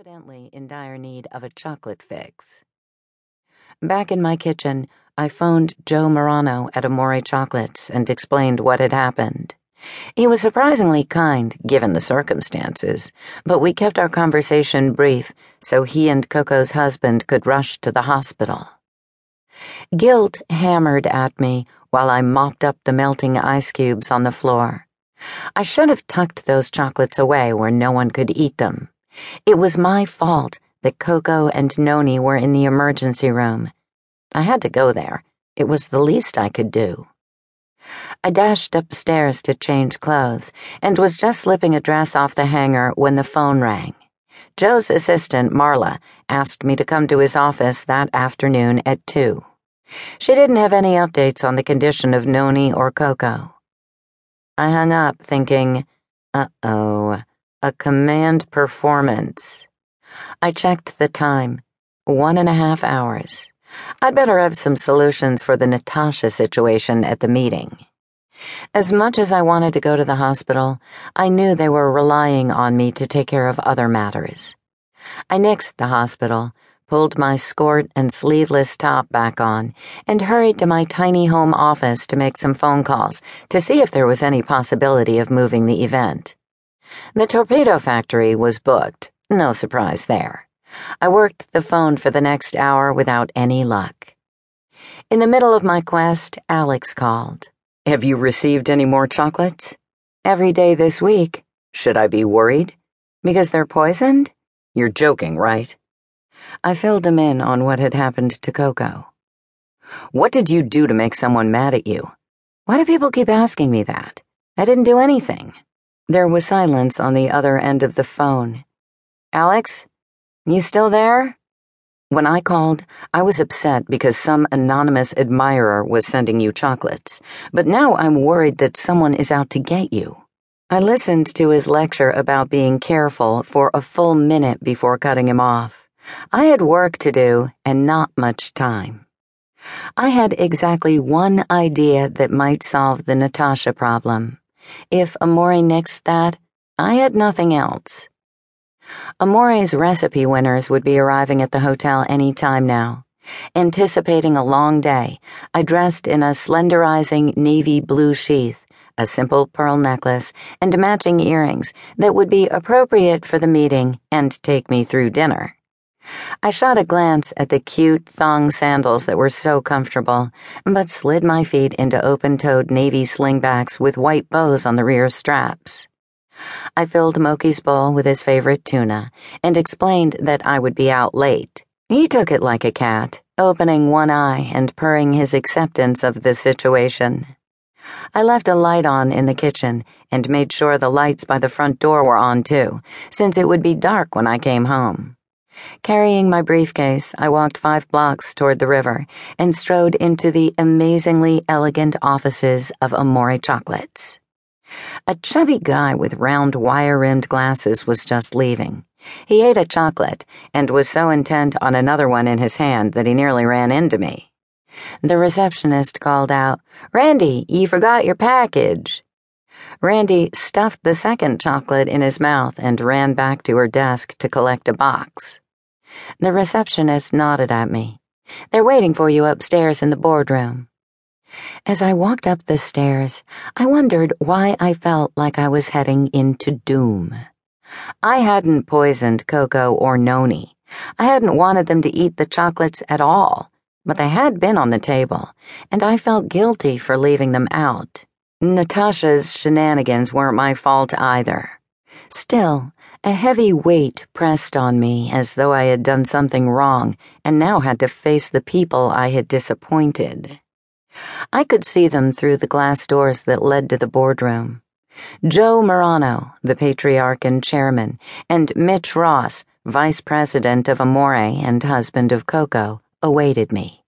evidently in dire need of a chocolate fix. Back in my kitchen, I phoned Joe Merano at Amore Chocolates and explained what had happened. He was surprisingly kind, given the circumstances, but we kept our conversation brief so he and Coco's husband could rush to the hospital. Guilt hammered at me while I mopped up the melting ice cubes on the floor. I should have tucked those chocolates away where no one could eat them. It was my fault that Coco and Noni were in the emergency room. I had to go there. It was the least I could do. I dashed upstairs to change clothes and was just slipping a dress off the hanger when the phone rang. Joe's assistant, Marla, asked me to come to his office that afternoon at 2. She didn't have any updates on the condition of Noni or Coco. I hung up thinking, uh oh. A command performance. I checked the time. One and a half hours. I'd better have some solutions for the Natasha situation at the meeting. As much as I wanted to go to the hospital, I knew they were relying on me to take care of other matters. I nixed the hospital, pulled my skirt and sleeveless top back on, and hurried to my tiny home office to make some phone calls to see if there was any possibility of moving the event. The torpedo factory was booked, no surprise there. I worked the phone for the next hour without any luck. In the middle of my quest, Alex called. Have you received any more chocolates? Every day this week. Should I be worried? Because they're poisoned? You're joking, right? I filled him in on what had happened to Coco. What did you do to make someone mad at you? Why do people keep asking me that? I didn't do anything. There was silence on the other end of the phone. Alex? You still there? When I called, I was upset because some anonymous admirer was sending you chocolates, but now I'm worried that someone is out to get you. I listened to his lecture about being careful for a full minute before cutting him off. I had work to do and not much time. I had exactly one idea that might solve the Natasha problem. If Amore nixed that, I had nothing else. Amore's recipe winners would be arriving at the hotel any time now. Anticipating a long day, I dressed in a slenderizing navy blue sheath, a simple pearl necklace, and matching earrings that would be appropriate for the meeting and take me through dinner. I shot a glance at the cute thong sandals that were so comfortable, but slid my feet into open toed navy slingbacks with white bows on the rear straps. I filled Mochie's bowl with his favorite tuna and explained that I would be out late. He took it like a cat, opening one eye and purring his acceptance of the situation. I left a light on in the kitchen and made sure the lights by the front door were on too, since it would be dark when I came home. Carrying my briefcase, I walked five blocks toward the river and strode into the amazingly elegant offices of Amore Chocolates. A chubby guy with round wire rimmed glasses was just leaving. He ate a chocolate and was so intent on another one in his hand that he nearly ran into me. The receptionist called out, Randy, you forgot your package. Randy stuffed the second chocolate in his mouth and ran back to her desk to collect a box. The receptionist nodded at me. They're waiting for you upstairs in the boardroom. As I walked up the stairs, I wondered why I felt like I was heading into doom. I hadn't poisoned Coco or Noni. I hadn't wanted them to eat the chocolates at all, but they had been on the table, and I felt guilty for leaving them out. Natasha's shenanigans weren't my fault either. Still, a heavy weight pressed on me as though I had done something wrong and now had to face the people I had disappointed. I could see them through the glass doors that led to the boardroom. Joe Merano, the patriarch and chairman, and Mitch Ross, vice president of Amore and husband of Coco, awaited me.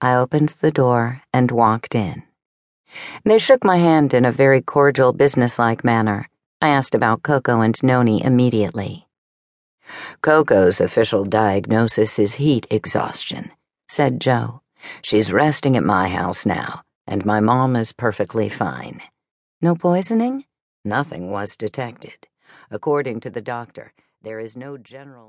I opened the door and walked in. They shook my hand in a very cordial, businesslike manner I asked about Coco and Noni immediately. Coco's official diagnosis is heat exhaustion, said Joe. She's resting at my house now, and my mom is perfectly fine. No poisoning? Nothing was detected. According to the doctor, there is no general